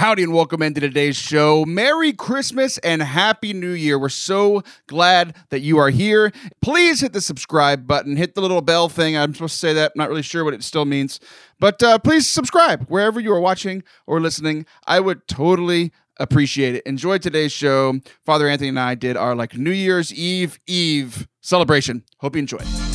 Howdy and welcome into today's show. Merry Christmas and Happy New Year. We're so glad that you are here. Please hit the subscribe button, hit the little bell thing. I'm supposed to say that, I'm not really sure what it still means. But uh, please subscribe wherever you are watching or listening. I would totally appreciate it. Enjoy today's show. Father Anthony and I did our like New Year's Eve Eve celebration. Hope you enjoy.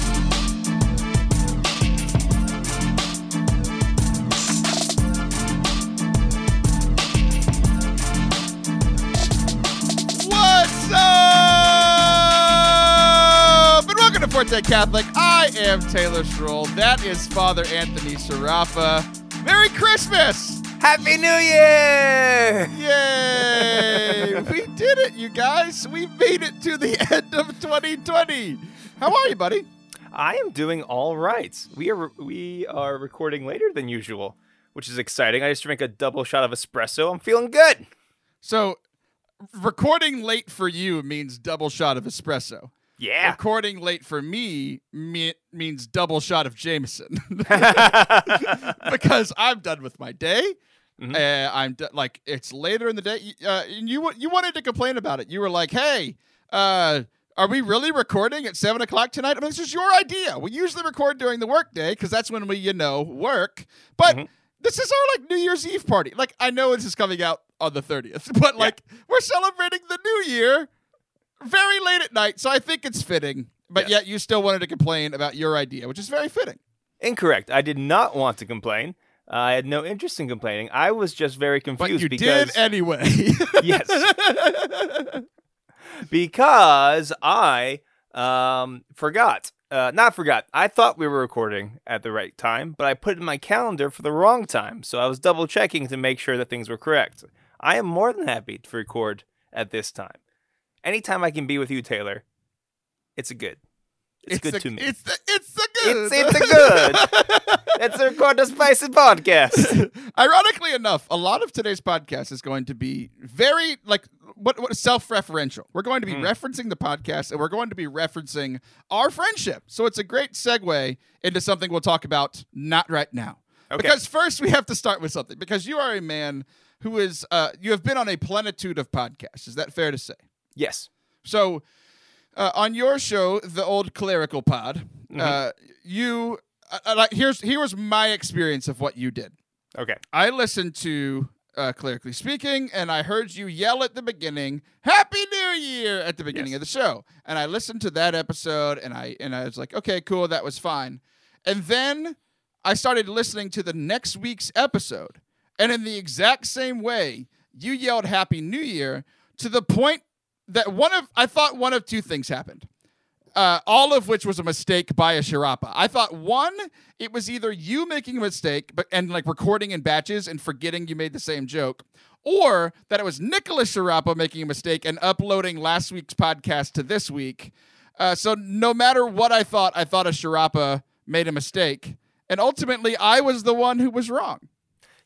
Forte Catholic. I am Taylor Stroll. That is Father Anthony Sciarappa. Merry Christmas! Happy New Year! Yay! we did it, you guys. We made it to the end of 2020. How are you, buddy? I am doing all right. We are we are recording later than usual, which is exciting. I just drank a double shot of espresso. I'm feeling good. So, recording late for you means double shot of espresso. Yeah. Recording late for me, me means double shot of Jameson. because I'm done with my day. Mhm. Uh, I'm d- like it's later in the day. Uh, and you you wanted to complain about it. You were like, "Hey, uh, are we really recording at seven o'clock tonight?" I mean, this is your idea. We usually record during the workday because that's when we, you know, work. But Mhm. this is our like New Year's Eve party. Like I know this is coming out on the thirtieth, but like we're celebrating the New Year very late at night. So I think it's fitting. But Yes. yet you still wanted to complain about your idea, which is very fitting. Incorrect. I did not want to complain. Uh, I had no interest in complaining. I was just very confused. But you because did anyway. yes, because I um forgot. Uh, not forgot. I thought we were recording at the right time, but I put it in my calendar for the wrong time. So I was double checking to make sure that things were correct. I am more than happy to record at this time. Anytime I can be with you, Taylor, it's a good. It's, good a, to me. It's the, it's the good. It's- it's a good. Let's record a spicy podcast. Ironically enough, a lot of today's podcast is going to be very like what, what self-referential. We're going to be Mm. referencing the podcast and we're going to be referencing our friendship. So it's a great segue into something we'll talk about not right now. Okay. Because first we have to start with something because you are a man who is uh, you have been on a plenitude of podcasts. Is that fair to say? Yes. So, uh, on your show, the old clerical pod, Mm-hmm. uh, you uh, uh, like here's here was my experience of what you did. Okay. I listened to uh, clerically speaking, and I heard you yell at the beginning, "Happy New Year!" at the beginning Yes. of the show, and I listened to that episode, and I and I was like, "Okay, cool, that was fine." And then I started listening to the next week's episode, and in the exact same way, you yelled "Happy New Year" to the point that one of I thought one of two things happened. Uh, all of which was a mistake by a Sciarappa. I thought one, it was either you making a mistake, but and like recording in batches and forgetting you made the same joke, or that it was Nicholas Sciarappa making a mistake and uploading last week's podcast to this week. Uh, so no matter what I thought, I thought a Sciarappa made a mistake, and ultimately I was the one who was wrong.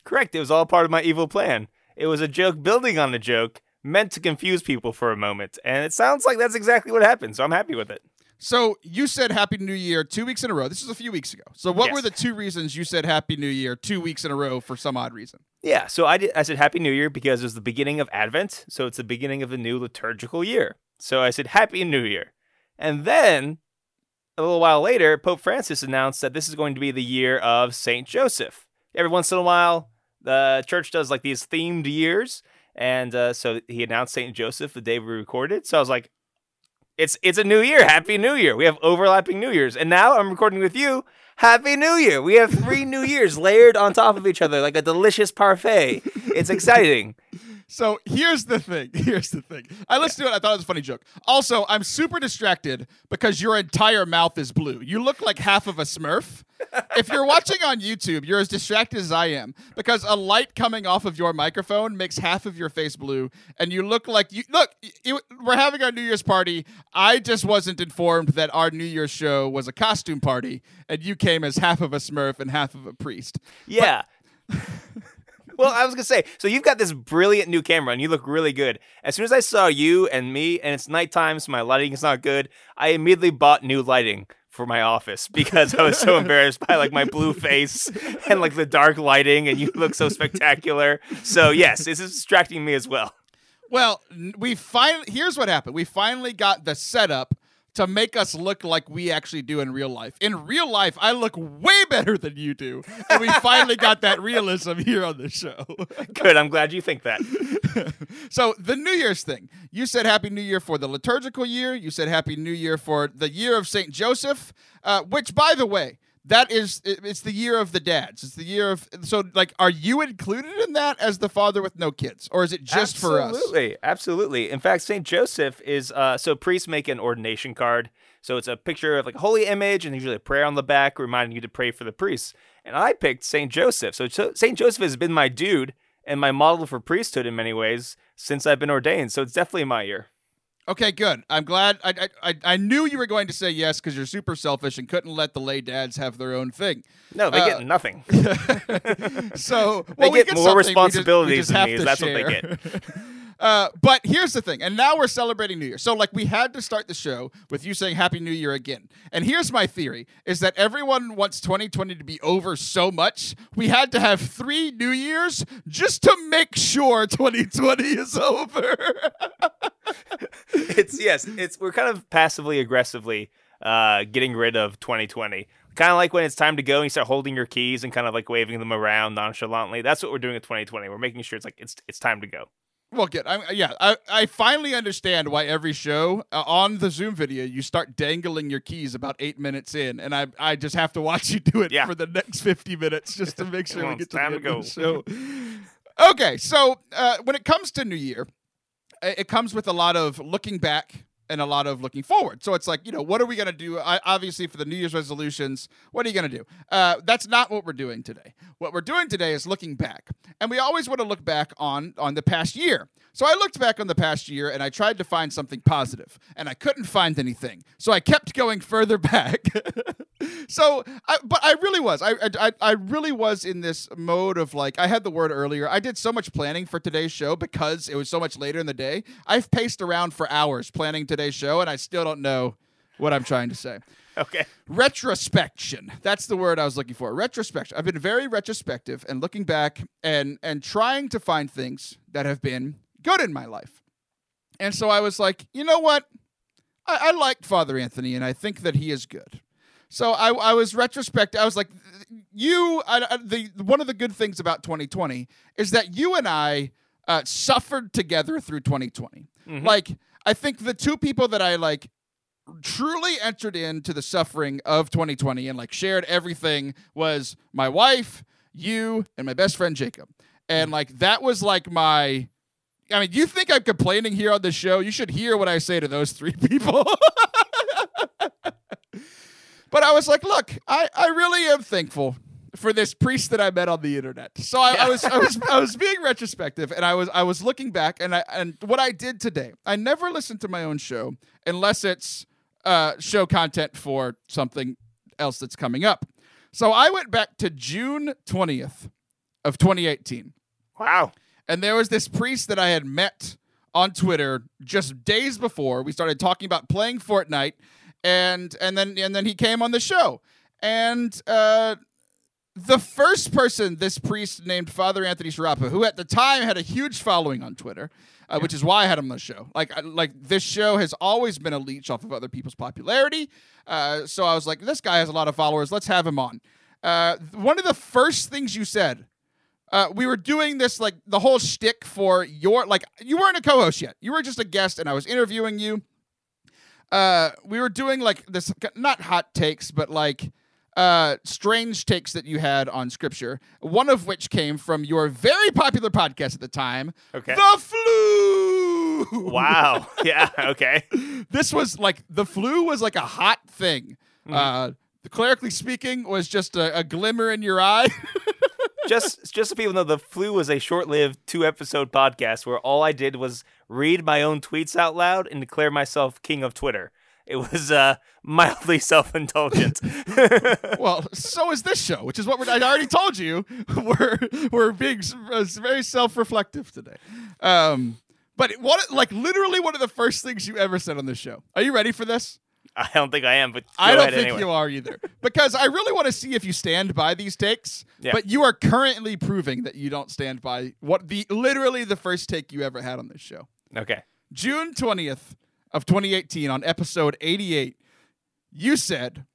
Correct. It was all part of my evil plan. It was a joke building on a joke, meant to confuse people for a moment. And it sounds like that's exactly what happened. So I'm happy with it. So you said Happy New Year two weeks in a row. This was a few weeks ago. So what Yes. were the two reasons you said Happy New Year two weeks in a row for some odd reason? Yeah. So I did. I said Happy New Year because it was the beginning of Advent. So it's the beginning of a new liturgical year. So I said Happy New Year, and then a little while later, Pope Francis announced that this is going to be the year of Saint Joseph. Every once in a while, the church does like these themed years, and uh, so he announced Saint Joseph the day we recorded. So I was like, "It's it's a new year. Happy New Year. We have overlapping New Years, and now I'm recording with you. Happy New Year. We have three New Years layered on top of each other like a delicious parfait. It's exciting. So here's the thing. Here's the thing. I listened to it. I thought it was a funny joke. Also, I'm super distracted because your entire mouth is blue. You look like half of a Smurf. if you're watching on YouTube, you're as distracted as I am because a light coming off of your microphone makes half of your face blue, and you look like you look. You, we're having our New Year's party. I just wasn't informed that our New Year's show was a costume party, and you came as half of a Smurf and half of a priest. Yeah. well, I was gonna say, so you've got this brilliant new camera and you look really good. As soon as I saw you and me, and it's nighttime, so my lighting is not good, I immediately bought new lighting for my office because I was so embarrassed by like my blue face and like the dark lighting and you look so spectacular. So yes, this is distracting me as well. Well, we finally here's what happened. We finally got the setup to make us look like we actually do in real life. In real life, I look way better than you do. And we finally got that realism here on the show. Good. I'm glad you think that. so, the New Year's thing. You said Happy New Year for the liturgical year. You said Happy New Year for the year of St. Joseph, uh, which, by the way, that is it's the year of the dads. It's the year of so like are you included in that as the father with no kids or is it just for us? Absolutely, absolutely. In fact, Saint Joseph is uh, so priests make an ordination card. So it's a picture of like a holy image and usually a prayer on the back reminding you to pray for the priests. And I picked Saint Joseph. So Saint Joseph has been my dude and my model for priesthood in many ways since I've been ordained. So it's definitely my year. Okay, good. I'm glad. I I, I, knew you were going to say yes because you're super selfish and couldn't let the lay dads have their own thing. No, they Uh, get nothing. So They well, we get more something, we just- we responsibilities just than me, that's what they share. Uh, but here's the thing, and now we're celebrating New Year. So, like, we had to start the show with you saying Happy New Year again. And here's my theory: is that everyone wants 2020 to be over so much, we had to have three New Years just to make sure 2020 is over. it's yes, it's we're kind of passively aggressively uh, getting rid of 2020. Kind of like when it's time to go and you start holding your keys and kind of like waving them around nonchalantly. That's what we're doing at 2020. We're making sure it's like it's it's time to go. Well, good. I, yeah, I, I finally understand why every show uh, on the Zoom video you start dangling your keys about eight minutes in, and I I just have to watch you do it Yeah. for the next fifty minutes just to make sure we get to the to the show. Okay, so uh, when it comes to New Year, it comes with a lot of looking back and a lot of looking forward. So it's like, you know, what are we going to do? I, obviously, for the New Year's resolutions, what are you going to do? Uh, that's not what we're doing today. What we're doing today is looking back, and we always want to look back on on the past year. So I looked back on the past year and I tried to find something positive, and I couldn't find anything. So I kept going further back. so, I, but I really was. I, I I really was in this mode of like I had the word earlier. I did so much planning for today's show because it was so much later in the day. I've paced around for hours planning today's show, and I still don't know what I'm trying to say. Okay. Retrospection. That's the word I was looking for. Retrospection. I've been very retrospective and looking back and and trying to find things that have been good in my life. And so I was like, you know what? I, I liked Father Anthony, and I think that he is good. So I, I was retrospective. I was like, you. I, I- the one of the good things about 2020 is that you and I uh, suffered together through 2020. Like I think the two people that I like truly entered into the suffering of 2020 and like shared everything was my wife, you, and my best friend Jacob. And mm. like that was like my I mean, you think I'm complaining here on the show? You should hear what I say to those three people. but I was like, look, I, I really am thankful for this priest that I met on the internet. So I, I was I was I was being retrospective and I was I was looking back and I and what I did today, I never listened to my own show unless it's uh show content for something else that's coming up. So I went back to June 20th of 2018. Wow. And there was this priest that I had met on Twitter just days before we started talking about playing Fortnite, and and then and then he came on the show, and uh, the first person this priest named Father Anthony Sciarappa, who at the time had a huge following on Twitter, uh, which is why I had him on the show. Like I- like this show has always been a leech off of other people's popularity, uh, so I was like, this guy has a lot of followers. Let's have him on. Uh, one of the first things you said uh, we were doing this like the whole shtick for your like you weren't a co-host yet. You were just a guest, and I was interviewing you. Uh, we were doing like this not hot takes, but like uh strange takes that you had on scripture. One of which came from your very popular podcast at the time, Okay. the flu. Wow. Yeah. Okay. this was like the flu was like a hot thing. Mm-hmm. Uh, clerically speaking, was just a, a glimmer in your eye. just just so people know, the flu was a short-lived two-episode podcast where all I did was read my own tweets out loud and declare myself king of Twitter. It was uh, mildly self-indulgent. well, so is this show, which is what we're, I already told you. We're we're being uh, very self-reflective today. Um, but what, like, literally, one of the first things you ever said on this show. Are you ready for this? I don't think I am, but I don't ahead think anyway. you are either. Because I really want to see if you stand by these takes. Yeah. But you are currently proving that you don't stand by what the literally the first take you ever had on this show. Okay. June 20th of 2018 on episode 88, you said,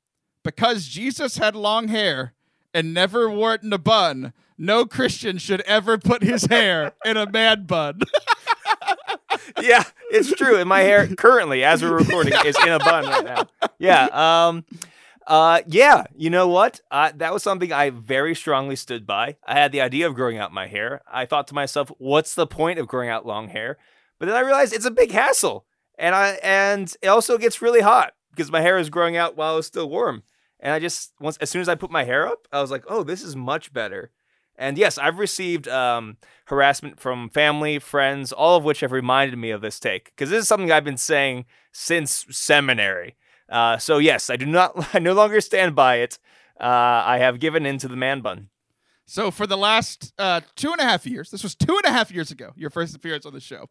because Jesus had long hair and never wore it in a bun, no Christian should ever put his hair in a man bun. yeah, it's true. And my hair currently, as we're recording, is in a bun right now. Yeah. Um. Uh. Yeah. You know what? Uh, that was something I very strongly stood by. I had the idea of growing out my hair. I thought to myself, "What's the point of growing out long hair?" But then I realized it's a big hassle, and I and it also gets really hot because my hair is growing out while it's still warm. And I just once as soon as I put my hair up, I was like, "Oh, this is much better." And yes, I've received um, harassment from family, friends, all of which have reminded me of this take because this is something I've been saying since seminary. Uh, so yes, I do not, I no longer stand by it. Uh, I have given in to the man bun. So for the last uh, two and a half years, this was two and a half years ago, your first appearance on the show.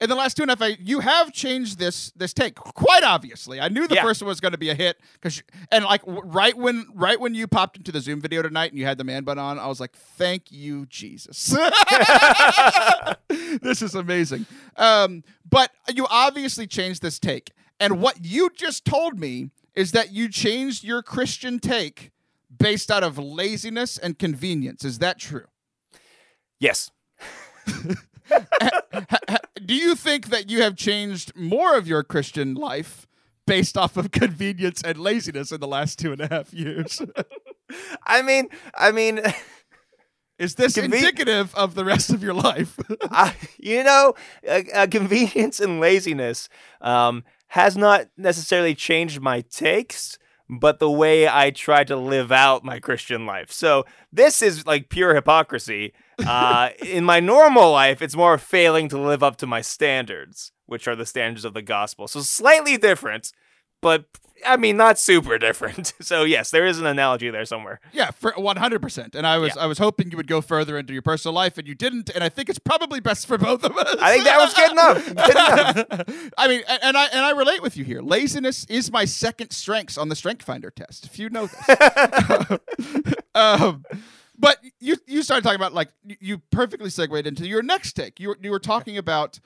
In the last two and a half, you have changed this this take quite obviously. I knew the Yeah. first one was going to be a hit because, and like right when right when you popped into the Zoom video tonight and you had the man bun on, I was like, "Thank you, Jesus." this is amazing. Um, but you obviously changed this take, and what you just told me is that you changed your Christian take based out of laziness and convenience. Is that true? Yes. Do you think that you have changed more of your Christian life based off of convenience and laziness in the last two and a half years? I mean, I mean, Is this Conven- indicative of the rest of your life? I, you know, uh, uh, convenience and laziness um, has not necessarily changed my takes, but the way I try to live out my Christian life. So this is like pure hypocrisy. Uh, in my normal life, it's more failing to live up to my standards, which are the standards of the gospel. So slightly different, but I mean not super different. So yes, there is an analogy there somewhere. yeah, for one hundred percent. And I was Yeah. I was hoping you would go further into your personal life, and you didn't. And I think it's probably best for both of us. I think that was good enough. Good enough. I mean, and I and I relate with you here. Laziness is my second strengths on the Strength Finder test. If you know this, um, but you you started talking about like you- perfectly segued into your next take. You were, you were talking about.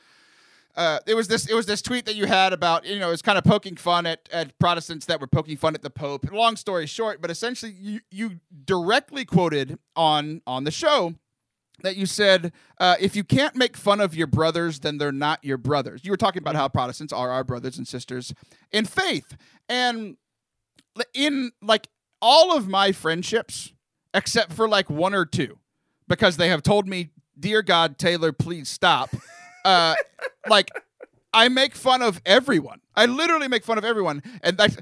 Uh, it was this. It was this tweet that you had about you know it's kind of poking fun at, at Protestants that were poking fun at the Pope. Long story short, but essentially you you directly quoted on on the show that you said uh, if you can't make fun of your brothers, then they're not your brothers. You were talking about how Protestants are our brothers and sisters in faith, and in like all of my friendships, except for like one or two, because they have told me, "Dear God, Taylor, please stop." Uh, like I make fun of everyone. I literally make fun of everyone, and that's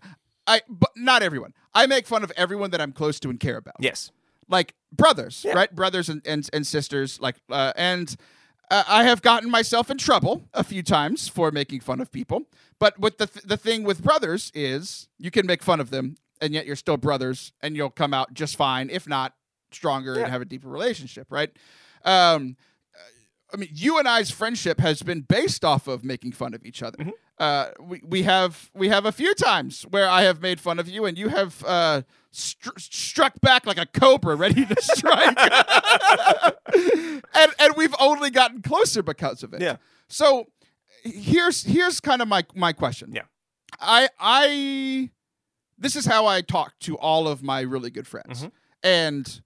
I, but not everyone. I make fun of everyone that I'm close to and care about yes. like brothers, Yeah. right? Brothers and, and, and sisters, like, uh, and uh, I have gotten myself in trouble a few times for making fun of people. But what the th- the thing with brothers is you can make fun of them, and yet you're still brothers, and you'll come out just fine, if not stronger, Yeah. and have a deeper relationship, right? Um, I mean, you and I's friendship has been based off of making fun of each other. Mhm. Uh, we, we have we have a few times where I have made fun of you, and you have uh, str- struck back like a cobra, ready to strike. and and we've only gotten closer because of it. Yeah. So here's here's kind of my my question. Yeah. I I this is how I talk to all of my really good friends. Mhm. And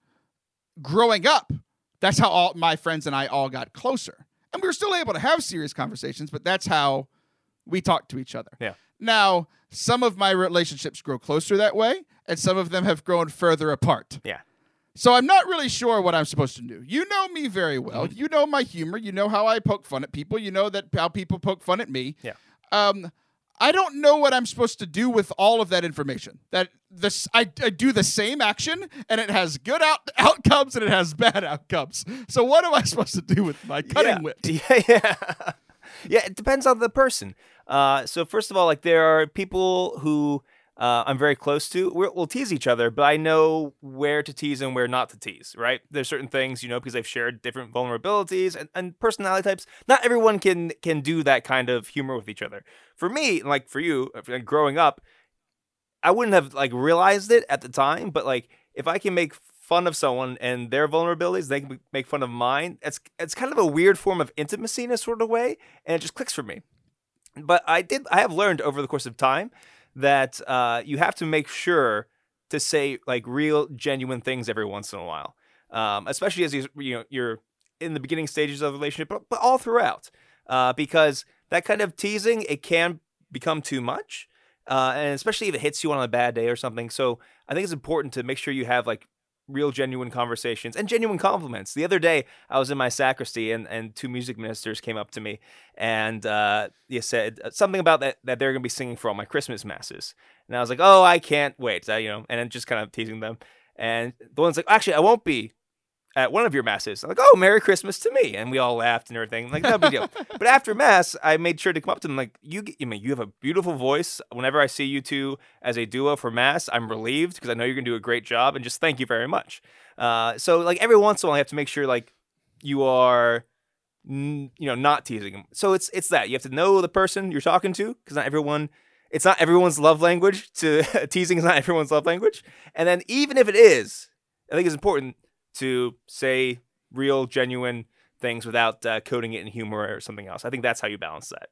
growing up, that's how all my friends and I all got closer. And we were still able to have serious conversations, but that's how we talk to each other. Yeah. Now, some of my relationships grow closer that way, and some of them have grown further apart. Yeah. So I'm not really sure what I'm supposed to do. You know me very well. Mm-hmm. You know my humor. You know how I poke fun at people. You know that how people poke fun at me. Yeah. Um, I don't know what I'm supposed to do with all of that information. That this I, I do the same action and it has good out, outcomes and it has bad outcomes. So what am I supposed to do with my cutting yeah. whip? Yeah, yeah. yeah, it depends on the person. Uh, so first of all, like there are people who uh, I'm very close to. We're, we'll tease each other, but I know where to tease and where not to tease. Right? There's certain things, you know, because I've shared different vulnerabilities and, and personality types. Not everyone can can do that kind of humor with each other. For me, like for you, uh, growing up, I wouldn't have like realized it at the time, but like if I can make fun of someone and their vulnerabilities, they can make fun of mine. It's it's kind of a weird form of intimacy in a sort of way, and it just clicks for me. But I did I have learned over the course of time that uh, you have to make sure to say like real genuine things every once in a while, um, especially as you you know you're in the beginning stages of the relationship, but, but all throughout, uh, because that kind of teasing it can become too much. Uh, and especially if it hits you on a bad day or something. So I think it's important to make sure you have like real genuine conversations and genuine compliments. The other day I was in my sacristy and, and two music ministers came up to me and uh, you said uh, something about that that they're gonna be singing for all my Christmas masses. And I was like, oh, I can't wait, you know, and then just kind of teasing them. And the one's like, actually, I won't be at one of your masses. I'm like, oh, Merry Christmas to me. And we all laughed and everything. Like, no big deal. but after Mass, I made sure to come up to them like, you, I mean, you have a beautiful voice. Whenever I see you two as a duo for Mass, I'm relieved because I know you're going to do a great job and just thank you very much. Uh, so, like, every once in a while, I have to make sure, like, you are. you know, not teasing them. So it's it's that you have to know the person you're talking to because not everyone it's not everyone's love language to teasing is not everyone's love language. And then even if it is, I think it's important to say real, genuine things without uh, coding it in humor or something else. I think that's how you balance that.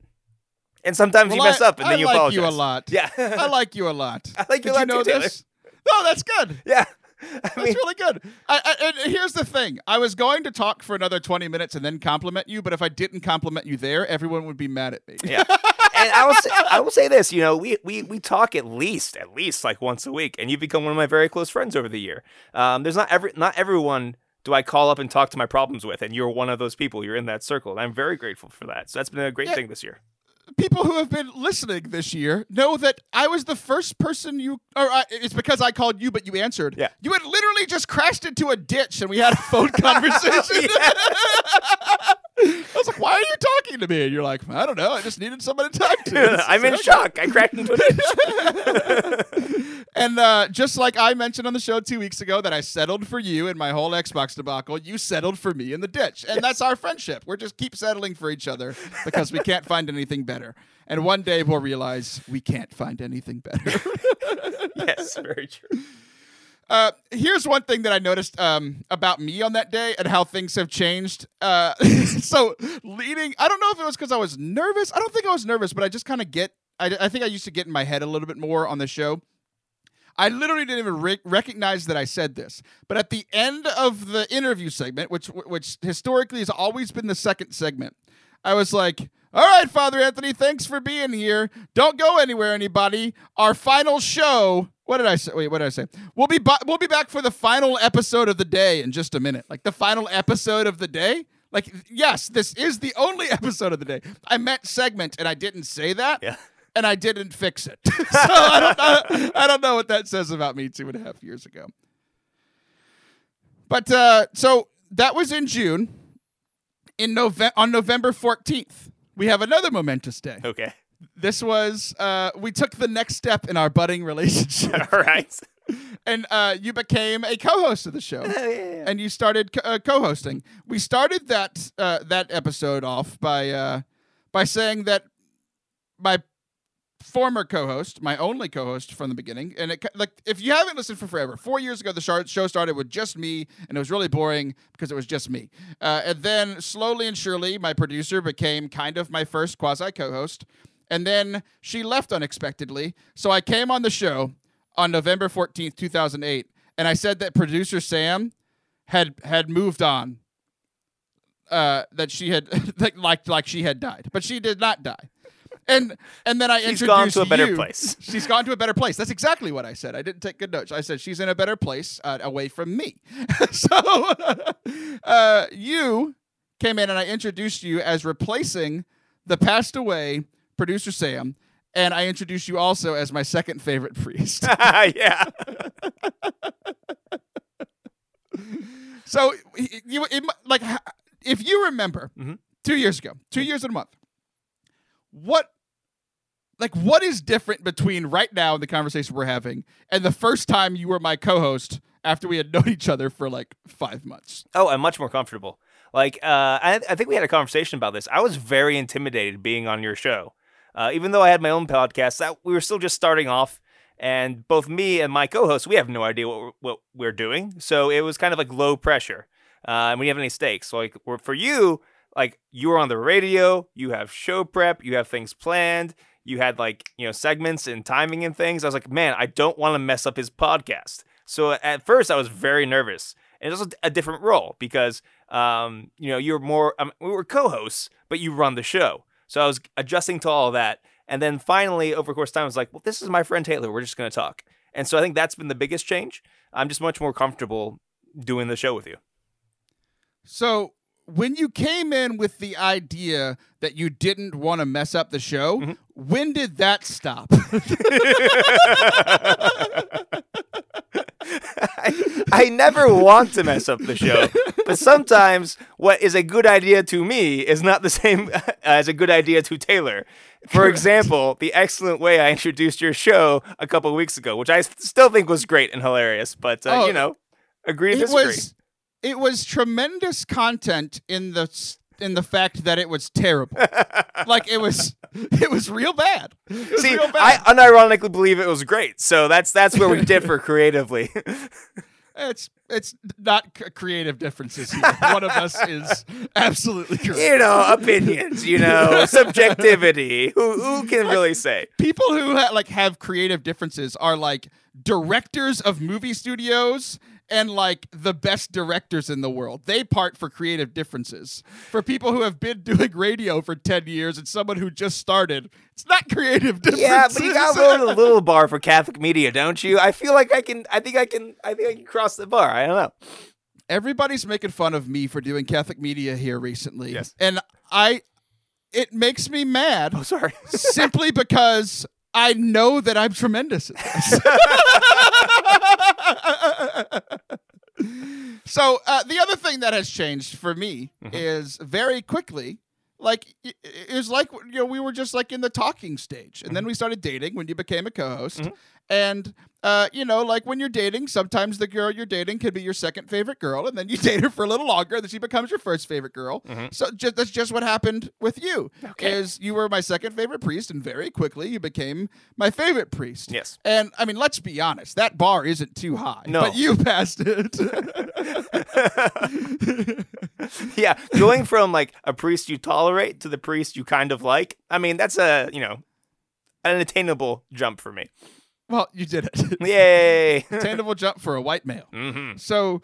And sometimes Well, you mess I- up and then I you like apologize. I like you a lot. Yeah, I like you a lot. I like you Did a you lot know too, this? No, that's good. yeah. I That's mean, really good. I, I, and here's the thing: I was going to talk for another 20 minutes and then compliment you, but if I didn't compliment you there, everyone would be mad at me. yeah. And I will say, I will say this, you know, we, we we talk at least at least like once a week, and you've become one of my very close friends over the year. Um, there's not every not everyone do I call up and talk to my problems with, and you're one of those people. You're in that circle, and I'm very grateful for that. So that's been a great Yeah. thing this year. People who have been listening this year know that I was the first person you, or I, it's because I called you, but you answered. Yeah. You had literally just crashed into a ditch, and we had a phone conversation. I was like, "Why are you talking to me?" And you're like, "I don't know. I just needed somebody to talk to." I'm in shock. I cracked into it. And uh, just like I mentioned on the show two weeks ago that I settled for you in my whole Xbox debacle, you settled for me in the ditch. And that's our friendship. We're just keep settling for each other because we can't find anything better. And one day we'll realize we can't find anything better. yes, very true. Uh, here's one thing that I noticed um, about me on that day and how things have changed. Uh, so, leading, I don't know if it was because I was nervous. I don't think I was nervous, but I just kind of get, I, I think I used to get in my head a little bit more on the show. I literally didn't even re- recognize that I said this, but at the end of the interview segment, which which historically has always been the second segment, I was like, "All right, Father Anthony, thanks for being here. Don't go anywhere, anybody. Our final show. What did I say? Wait, what did I say? We'll be bu- we'll be back for the final episode of the day in just a minute. Like the final episode of the day." Like, yes, this is the only episode of the day. I meant segment, and I didn't say that Yeah. and I didn't fix it. so I don't, I, I don't know what that says about me two and a half years ago. But uh, so that was in June. In November, on November fourteenth, we have another momentous day. Okay. This was uh, we took the next step in our budding relationship, All right. and uh, you became a co-host of the show yeah, yeah. and you started co- uh, co-hosting. We started that uh, that episode off by uh, by saying that my former co-host, my only co-host from the beginning, and it like if you haven't listened for forever, four years ago the show started with just me, and it was really boring because it was just me. Uh, and then slowly and surely, my producer became kind of my first quasi co-host, and then she left unexpectedly. So I came on the show on November fourteenth, two thousand eight, and I said that producer Sam had had moved on. Uh, that she had like, like like she had died, but she did not die. And and then I She's introduced gone to a better you. place. She's gone to a better place. That's exactly what I said. I didn't take good notes. I said she's in a better place uh, away from me. so uh, you came in and I introduced you as replacing the passed away producer Sam, and I introduced you also as my second favorite priest. yeah. So you it, like if you remember Mhm. two years ago, two years and a month, what like what is different between right now and the conversation we're having and the first time you were my co-host after we had known each other for like five months? Oh, I'm much more comfortable. Like, uh, I, I think we had a conversation about this. I was very intimidated being on your show, uh, even though I had my own podcast. That we were still just starting off, And both me and my co-host, we have no idea what we're, what we're doing, so it was kind of like low pressure, uh, and we didn't have any stakes. Like, for you, like you are on the radio, you have show prep, you have things planned, you had like you know segments and timing and things. I was like, man, I don't want to mess up his podcast. So at first, I was very nervous, and it was a different role because um, you know you're more um, we were co-hosts, but you run the show. So I was adjusting to all that, and then finally, over the course of time, I was like, well, this is my friend Taylor. We're just to talk. And so I think that's been the biggest change. I'm just much more comfortable doing the show with you. So when you came in with the idea that you didn't want to mess up the show, Mhm. when did that stop? I, I never want to mess up the show, but sometimes what is a good idea to me is not the same as a good idea to Taylor. For Correct. example, the excellent way I introduced your show a couple of weeks ago, which I s- still think was great and hilarious, but uh, Oh, you know, agree to disagree. was it was tremendous content in the in the fact that it was terrible. like it was it was real bad. Was See, real I unironically believe it was great, so that's that's where we differ creatively. it's it's not c- creative differences here. One of us is absolutely correct. you know, opinions, you know, subjectivity. Who who can really say? people who ha- like have creative differences are like directors of movie studios and like the best directors in the world. They part for creative differences. For people who have been doing radio for 10 years and someone who just started, it's not creative differences. Yeah, but you gotta the little bar for Catholic media, don't you? I feel like I can. I think I can. I think I can cross the bar. I don't know. Everybody's making fun of me for doing Catholic media here recently. Yes. And I it makes me mad Oh, sorry. simply because I know that I'm tremendous at this. so uh, the other thing that has changed for me Mhm. is very quickly like it was like you know we were just like in the talking stage and then we started dating when you became a co-host Mhm. And uh, you know like when you're dating sometimes the girl you're dating could be your second favorite girl and then you date her for a little longer and then she becomes your first favorite girl Mhm. so just, that's just what happened with you Okay. is you were my second favorite priest and very quickly you became my favorite priest Yes. and i mean let's be honest that bar isn't too high No. but you passed it yeah, going from like a priest you tolerate to the priest you kind of like. I mean, that's a you know an attainable jump for me. Well you did it. Yay! attainable jump for a white male. Hmm so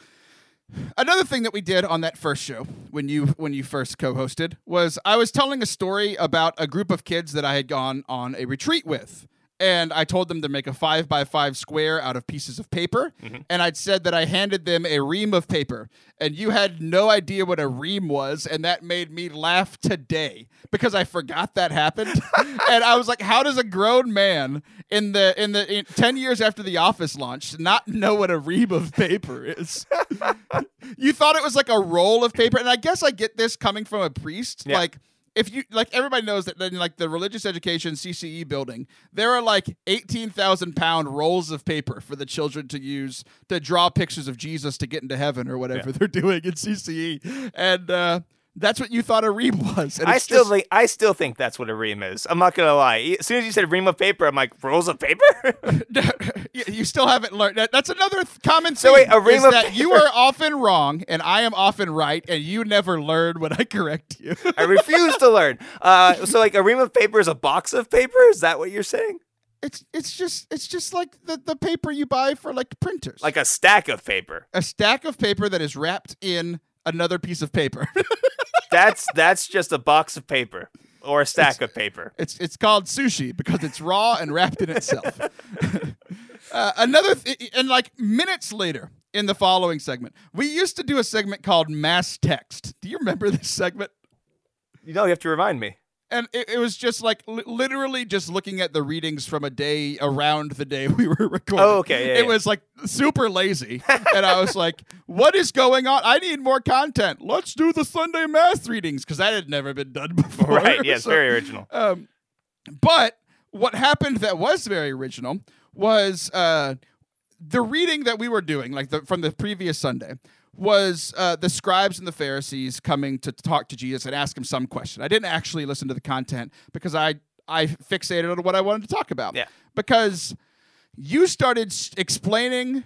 another thing that we did on that first show when you when you first co-hosted was i was telling a story about a group of kids that i had gone on a retreat with and i told them to make a five by five square out of pieces of paper. Mhm. and i'd said that i handed them a ream of paper. And you had no idea what a ream was and that made me laugh today because i forgot that happened. And i was like how does a grown man in the in the in 10 years after the office launched not know what a ream of paper is? You thought it was like a roll of paper. And i guess i get this coming from a priest. Yeah. like if you like everybody knows that in like the religious education cce building there are like 18000 pound rolls of paper for the children to use to draw pictures of jesus to get into heaven or whatever they're doing in cce and uh that's what you thought a ream was I still just- think I still think that's what a ream is. I'm not gonna lie. As soon as you said ream of paper, I'm like rolls of paper. you still haven't learned that. That's another th- common So thing. wait, a ream of that you are often wrong and I am often right, and you never learn when I correct you. I refuse to learn. Uh, so like a ream of paper is a box of paper. Is that what you're saying? it's it's just it's just like the, the paper you buy for like printers, Like a stack of paper. a stack of paper that is wrapped in another piece of paper. That's that's just a box of paper or a stack of paper. It's it's called sushi because it's raw and wrapped in itself. uh, another th- and like minutes later in the following segment, we used to do a segment called mass text. Do you remember this segment? You know, you have to remind me. And it, it was just like li- literally just looking at the readings from a day around the day we were recording. Oh, okay, yeah, it yeah. was like super lazy. and I was like, what is going on? I need more content. Let's do the Sunday mass readings because that had never been done before. Right? Yes, So- very original. um, but what happened that was very original was uh, the reading that we were doing, like the, from the previous Sunday, was uh, the scribes and the Pharisees coming to talk to Jesus and ask him some question. I didn't actually listen to the content because I I fixated on what I wanted to talk about. Yeah. Because you started s- explaining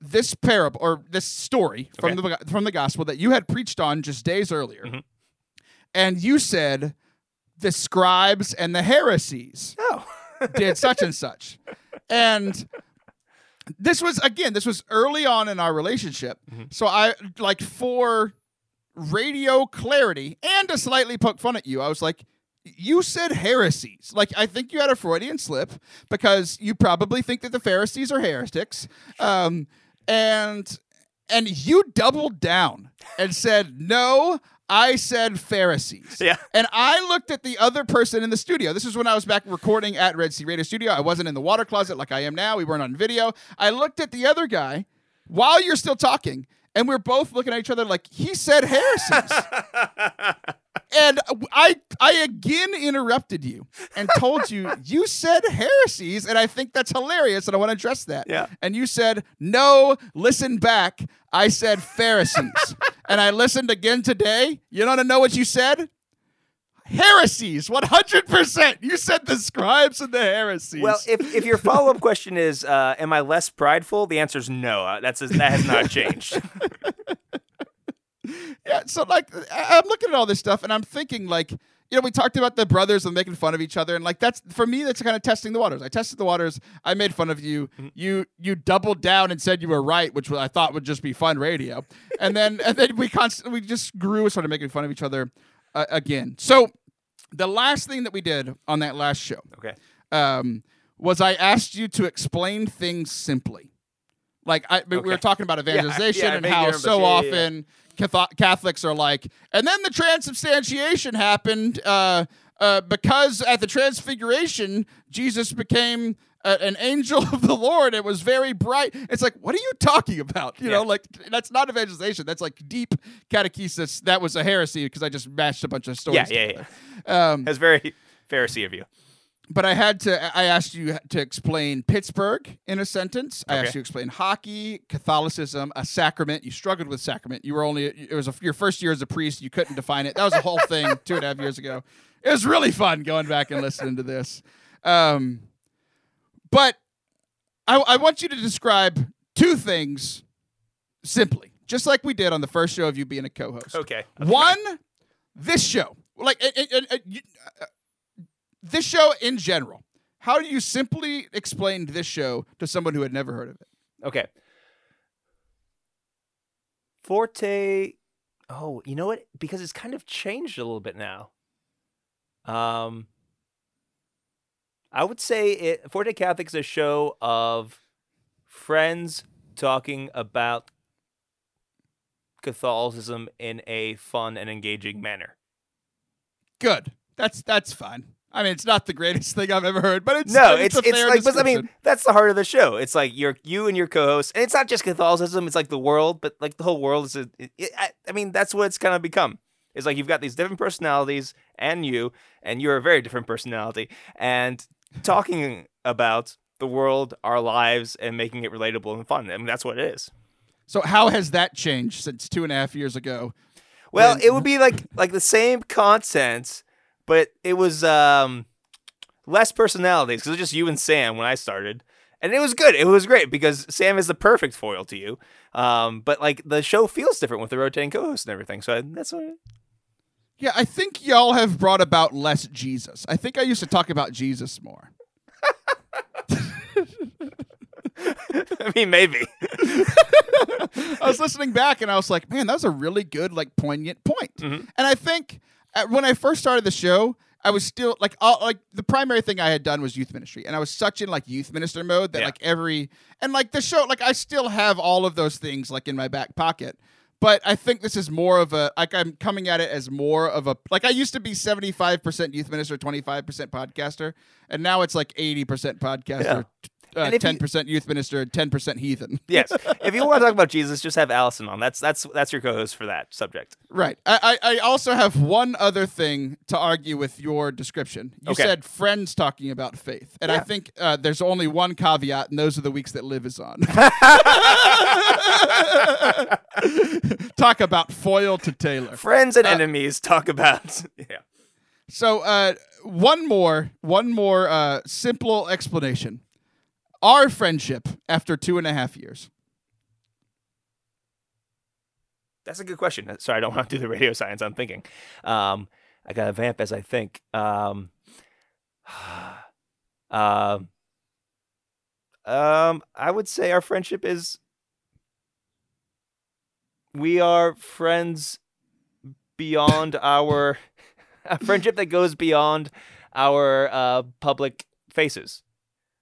this parable or this story from Okay. the from the gospel that you had preached on just days earlier, Mhm. and you said the scribes and the heresies Oh. did such and such, and this was again this was early on in our relationship, Mhm. so I like for radio clarity and to slightly poke fun at you, I was like. You said heresies. Like I think you had a Freudian slip because you probably think that the Pharisees are heretics. Um, and and you doubled down and said, "No, I said Pharisees." Yeah. And I looked at the other person in the studio. This is when I was back recording at Red Sea Radio Studio. I wasn't in the water closet like I am now. We weren't on video. I looked at the other guy while you're still talking, and we're both looking at each other like he said heresies. and I I again interrupted you and told you you said heresies, and I think that's hilarious, and I want to address that. Yeah. And you said no. Listen back. I said Pharisees, and I listened again today. You want to know what you said? Heresies, one hundred percent. You said the scribes and the heresies. Well, if, if your follow up question is, uh, am I less prideful? The answer is no. Uh, that's that has not changed. yeah, so like I'm looking at all this stuff and I'm thinking like, you know, we talked about the brothers and making fun of each other and like that's for me that's kind of testing the waters. I tested the waters. I made fun of you. You you doubled down and said you were right, which I thought would just be fun radio. And then and then we constantly we just grew and started making fun of each other uh, again. So the last thing that we did on that last show Okay. um, was I asked you to explain things simply. Like I, we were talking about evangelization yeah, I and how so. Yeah, yeah, yeah. often Catholics are like, and then the transubstantiation happened uh, uh, because at the transfiguration Jesus became a, an angel of the Lord. It was very bright. It's like, what are you talking about? You know, like that's not evangelization. That's like deep catechesis. That was a heresy because I just mashed a bunch of stories. Yeah, yeah, together. Um, That's very Pharisee of you. But I had to. I asked you to explain Pittsburgh in a sentence. I Okay. asked you to explain hockey, Catholicism, a sacrament. You struggled with sacrament. You were only. It was a, your first year as a priest. You couldn't define it. That was a whole thing two and a half years ago. It was really fun going back and listening to this. Um, but I, I want you to describe two things simply, just like we did on the first show of you being a co-host. Okay. One, this show, like uh, uh, uh, you- uh, this show in general. How do you simply explain this show to someone who had never heard of it? Okay. Forte. Oh, you know what? Because it's kind of changed a little bit now. Um, I would say it. Forte Catholic is a show of friends talking about Catholicism in a fun and engaging manner. Good. That's that's fine. I mean, it's not the greatest thing I've ever heard, but it's No, it's, it's it's like, but I mean, that's the heart of the show. It's like you're you and your co-host, and it's not just Catholicism. It's like the world, but like the whole world is. A, it, it, I, I mean, that's what it's kind of become. It's like you've got these different personalities, and you, and you're a very different personality, and talking about the world, our lives, and making it relatable and fun. I mean, that's what it is. So how has that changed since two and a half years ago? Well, When- it would be like like the same content, but it was um less personalities because it was just you and Sam when I started, and it was good. It was great because Sam is the perfect foil to you. Um, but like the show feels different with the rotating co-host and everything. So I, that's what. Yeah, I think y'all have brought about less Jesus. I think I used to talk about Jesus more. I mean, maybe. I was listening back and I was like, man, that was a really good, like, poignant point. Mhm. And I think when I first started the show, I was still like, all, like the primary thing I had done was youth ministry, and I was such in like youth minister mode that Yeah. like every and like the show, like I still have all of those things like in my back pocket. But I think this is more of a like I'm coming at it as more of a like I used to be 75% youth minister, 25% podcaster, and now it's like 80% podcaster, And if you- 10% youth minister, 10% heathen. yes. If you want to talk about Jesus, just have Allison on. That's that's that's your co-host for that subject. Right. I, I I also have one other thing to argue with your description. You Okay. said friends talking about faith, and I think uh, there's only one caveat, and those are the weeks that Liv is on. Talk about foil to Taylor. Friends and Uh, enemies talk about. Yeah. So uh, one more, one more uh, simple explanation. Our friendship after two and a half years? That's a good question. Sorry, I don't want to do the radio science. I'm thinking. Um, I got to vamp as I think. Um, um, um, I would say our friendship is we are friends beyond our a friendship that goes beyond our uh, public faces.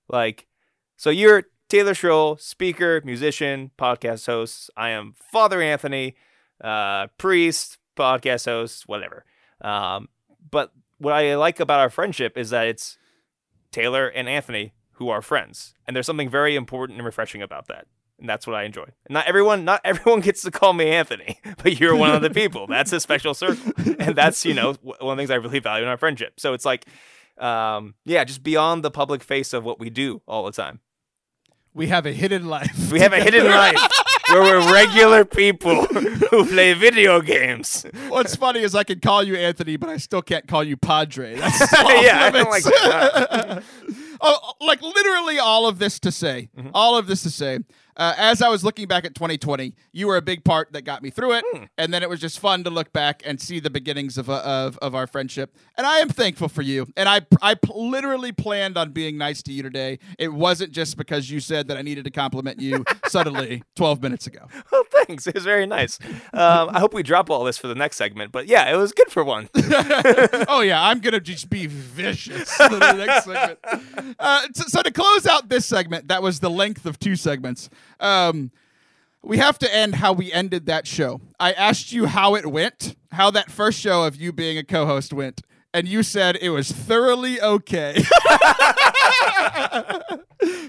Like, so you're Taylor Schroll, speaker, musician, podcast host. I am Father Anthony, uh, priest, podcast host, whatever. Um, but what I like about our friendship is that it's Taylor and Anthony who are friends, and there's something very important and refreshing about that and that's what I enjoy. Not everyone, not everyone gets to call me Anthony, but you're one of the people. That's a special circle, and that's you know one of the things I really value in our friendship. So it's like, um, yeah, just beyond the public face of what we do all the time. We have a hidden life. We have a hidden life where we're regular people who play video games. What's funny is I can call you Anthony, but I still can't call you Padre. That's yeah, I don't like that. oh, like literally all of this to say, mm-hmm. all of this to say uh, as I was looking back at 2020, you were a big part that got me through it, hmm. and then it was just fun to look back and see the beginnings of, uh, of of our friendship. And I am thankful for you. And I I literally planned on being nice to you today. It wasn't just because you said that I needed to compliment you suddenly 12 minutes ago. Well, thanks. It was very nice. Um, I hope we drop all this for the next segment, but yeah, it was good for one. oh yeah, I'm gonna just be vicious for the next segment. Uh, so, so to close out this segment, that was the length of two segments. Um, we have to end how we ended that show. I asked you how it went, how that first show of you being a co host went, and you said it was thoroughly okay.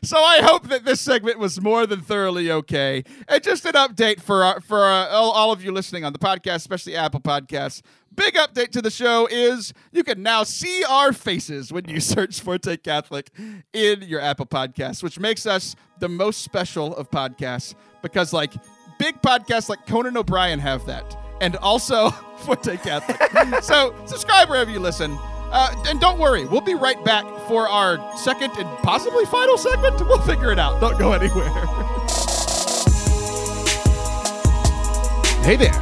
so I hope that this segment was more than thoroughly okay. And just an update for our, for uh, all, all of you listening on the podcast, especially Apple Podcasts. Big update to the show is you can now see our faces when you search Forte Catholic in your Apple Podcasts, which makes us the most special of podcasts because, like, big podcasts like Conan O'Brien have that, and also Forte Catholic. so, subscribe wherever you listen. Uh, and don't worry, we'll be right back for our second and possibly final segment. We'll figure it out. Don't go anywhere. hey there.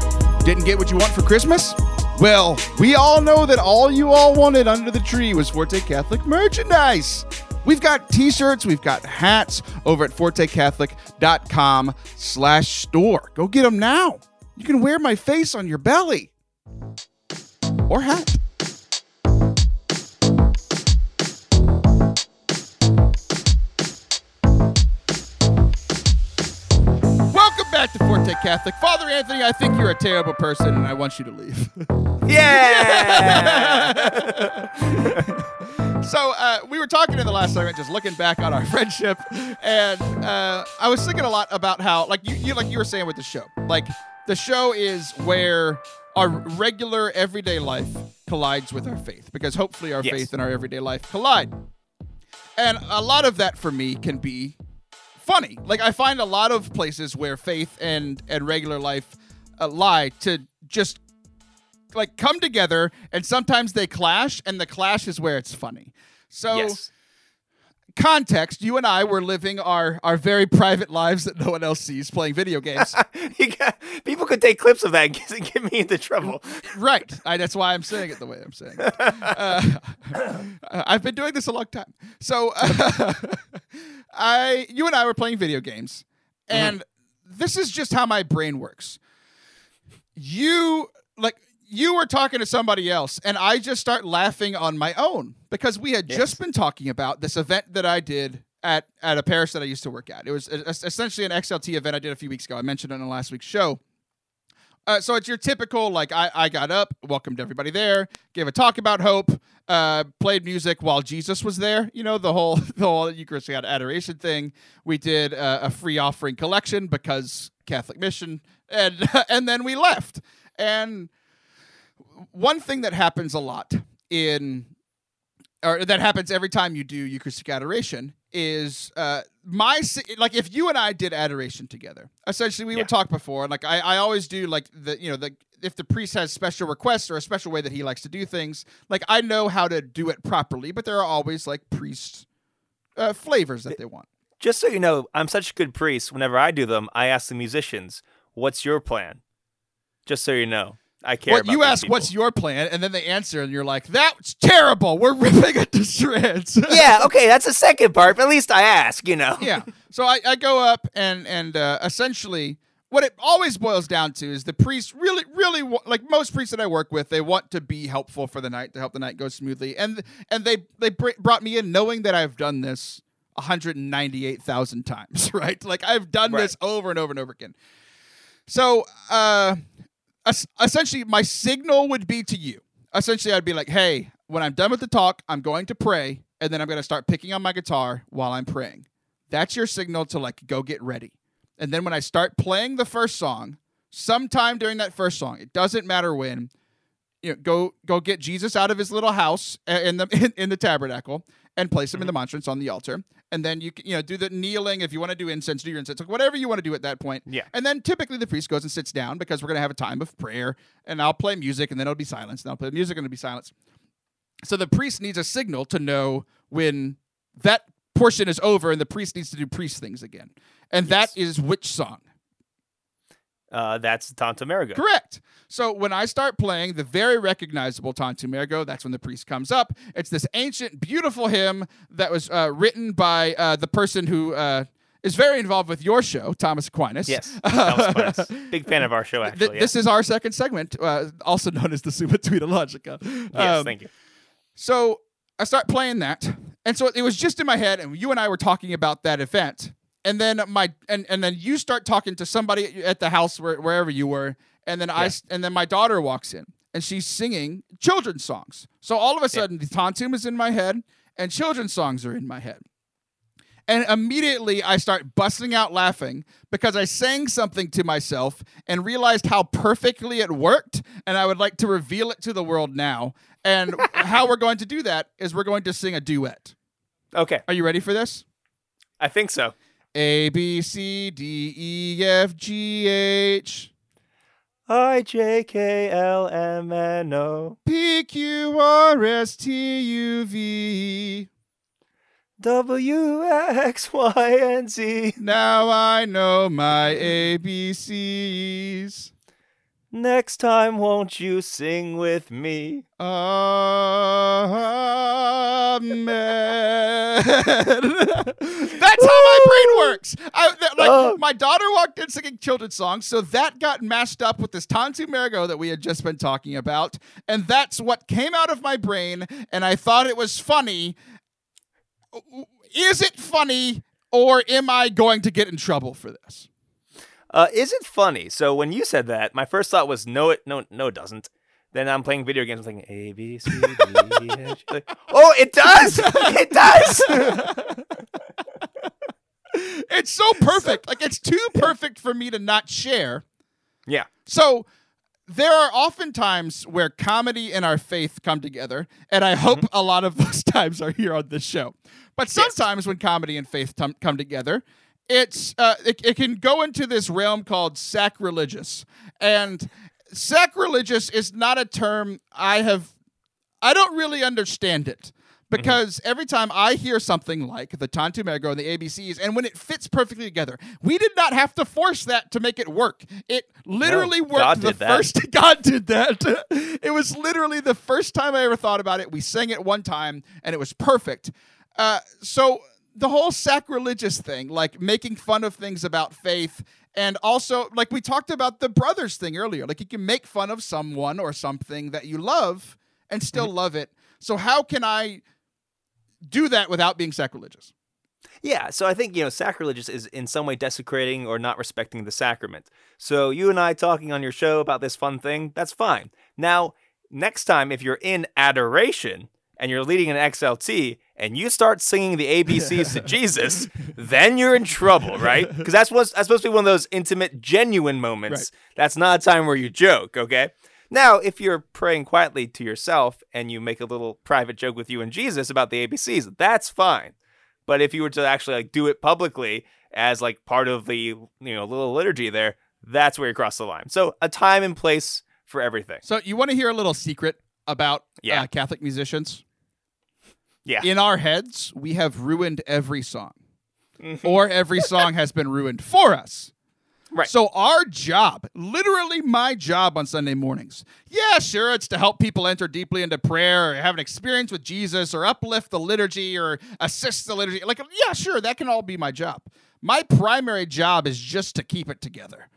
Didn't get what you want for Christmas? Well, we all know that all you all wanted under the tree was Forte Catholic merchandise. We've got t-shirts, we've got hats over at fortecatholic.com slash store. Go get them now. You can wear my face on your belly or hat. Welcome back to Forte Catholic. Father Anthony, I think you're a terrible person and I want you to leave. Yeah! so uh, we were talking in the last segment, just looking back on our friendship, and uh, I was thinking a lot about how, like you, you, like you were saying with the show, like the show is where our regular everyday life collides with our faith, because hopefully our yes. faith and our everyday life collide, and a lot of that for me can be funny. Like I find a lot of places where faith and and regular life uh, lie to just like come together and sometimes they clash and the clash is where it's funny. So yes. Context, you and I were living our our very private lives that no one else sees playing video games. got, people could take clips of that and get me into trouble. right. I, that's why I'm saying it the way I'm saying it. Uh, I've been doing this a long time. So uh, I you and I were playing video games and mm-hmm. this is just how my brain works. You like you were talking to somebody else, and I just start laughing on my own because we had yes. just been talking about this event that I did at at a parish that I used to work at. It was essentially an XLT event I did a few weeks ago. I mentioned it in the last week's show. Uh, so it's your typical like I, I got up, welcomed everybody there, gave a talk about hope, uh, played music while Jesus was there. You know the whole the whole Eucharistic adoration thing. We did uh, a free offering collection because Catholic mission, and and then we left. And one thing that happens a lot in or that happens every time you do Eucharistic adoration is uh, my like if you and I did adoration together. Essentially, we yeah. would talk before, and like I, I always do like the you know the if the priest has special requests or a special way that he likes to do things, like I know how to do it properly, but there are always like priest uh, flavors that they want. Just so you know, I'm such a good priest. Whenever I do them, I ask the musicians, "What's your plan?" Just so you know, I care. What about you ask, people. what's your plan? And then they answer, and you're like, that's terrible. We're ripping it to shreds. yeah, okay, that's the second part. But at least I ask, you know. yeah. So I, I go up and and uh, essentially what it always boils down to is the priest really really wa- like most priests that I work with they want to be helpful for the night to help the night go smoothly and and they they br- brought me in knowing that I've done this 198,000 times right like I've done Right. this over and over and over again so uh es- essentially my signal would be to you essentially I'd be like hey when I'm done with the talk I'm going to pray and then I'm going to start picking on my guitar while I'm praying that's your signal to like go get ready. And then when I start playing the first song, sometime during that first song, it doesn't matter when, you know, go go get Jesus out of his little house uh, in the in, in the tabernacle and place him in the mm-hmm. monstrance on the altar. And then you can, you know do the kneeling if you want to do incense, do your incense, like whatever you want to do at that point. Yeah. And then typically the priest goes and sits down because we're gonna have a time of prayer, and I'll play music, and then it'll be silence. And I'll play music, and it'll be silence. So the priest needs a signal to know when that portion is over and the priest needs to do priest things again. And that is which song? Uh, that's Marigo. Correct. So when I start playing the very recognizable Tantum Ergo, that's when the priest comes up. It's this ancient, beautiful hymn that was uh, written by uh, the person who uh, is very involved with your show, Thomas Aquinas. Yes, Thomas Aquinas. big fan of our show. Th- Actually, This is our second segment, uh, also known as the Summa Tweetologica. yes, Um, thank you. So I start playing that, and so it was just in my head, and you and I were talking about that event, and then my and and then you start talking to somebody at the house where, wherever you were, and then I Yeah. s- and then my daughter walks in, and she's singing children's songs. So all of a Yeah. sudden, the tantum is in my head, and children's songs are in my head. And immediately I start busting out laughing because I sang something to myself and realized how perfectly it worked. And I would like to reveal it to the world now. And how we're going to do that is we're going to sing a duet. Okay, Are you ready for this? I think so. A, B, C, D, E, F, G, H, I J K L M N O P, Q, R, S, T, U, V. W X Y and Z. Now I know my ABCs. Next time, won't you sing with me? Amen. That's how my brain works. I, like, Oh. My daughter walked in singing children's songs, so that got mashed up with this Tantum Ergo that we had just been talking about, and that's what came out of my brain. And I thought it was funny. Is it funny, or am I going to get in trouble for this? Uh, is it funny? So when you said that, my first thought was no, it no, no, it doesn't. Then I'm playing video games. I'm thinking A B C D E F. Like, oh, it does! It does! It's so perfect. Like it's too perfect for me to not share. yeah. So there are often times where comedy and our faith come together, and I hope a lot of those times are here on this show. But sometimes when comedy and faith tum- come together, it's uh, it, it can go into this realm called sacrilegious, and sacrilegious is not a term I have. I don't really understand it. Because every time I hear something like the Tantum Ergo and the ABCs, and when it fits perfectly together, we did not have to force that to make it work. It literally worked God the did that. first God did that. it was literally the first time I ever thought about it. We sang it one time and it was perfect. Uh, so the whole sacrilegious thing, like making fun of things about faith, and also like we talked about the brothers thing earlier. Like you can make fun of someone or something that you love and still mm-hmm. love it. So how can I do that without being sacrilegious? Yeah, so I think, you know, sacrilegious is in some way desecrating or not respecting the sacrament. So you and I talking on your show about this fun thing, that's fine. Now, next time, if you're in adoration and you're leading an XLT and you start singing the ABCs to Jesus, then you're in trouble, right? Because that's, what's, that's supposed to be one of those intimate, genuine moments. That's not a time where you joke, okay? Now, if you're praying quietly to yourself and you make a little private joke with you and Jesus about the ABCs, that's fine. But if you were to actually like do it publicly as like part of the you know little liturgy there, that's where you cross the line. So a time and place for everything. So you want to hear a little secret about Yeah. uh, Catholic musicians? Yeah. In our heads, we have ruined every song. Mm-hmm. or every song has been ruined for us. Right. So our job, literally my job on Sunday mornings. Yeah, sure, it's to help people enter deeply into prayer or have an experience with Jesus or uplift the liturgy or assist the liturgy. Like yeah, sure, that can all be my job. My primary job is just to keep it together.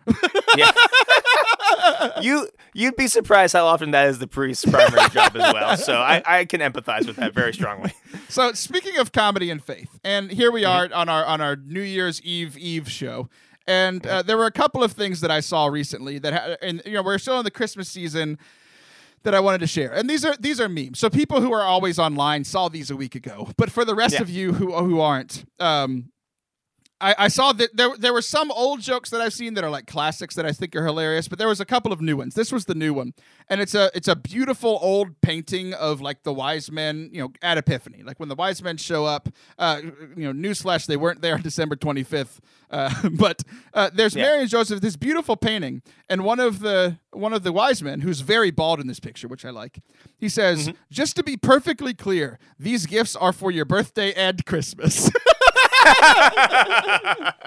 Yeah. you you'd be surprised how often that is the priest's primary job as well. So I, I can empathize with that very strongly. So speaking of comedy and faith, and here we are on our on our New Year's Eve Eve show, and uh, there were a couple of things that I saw recently that, ha- and you know, we're still in the Christmas season that I wanted to share, and these are these are memes. So people who are always online saw these a week ago, but for the rest Yeah. of you who who aren't, um, I, I saw that there there were some old jokes that I've seen that are like classics that I think are hilarious, but there was a couple of new ones. This was the new one, and it's a it's a beautiful old painting of like the wise men, you know, at Epiphany, like when the wise men show up. Uh, you know, newsflash, they weren't there on December twenty fifth, uh, but uh, there's Yeah. Mary and Joseph, this beautiful painting, and one of the one of the wise men, who's very bald in this picture, which I like, he says, "Just to be perfectly clear, these gifts are for your birthday and Christmas."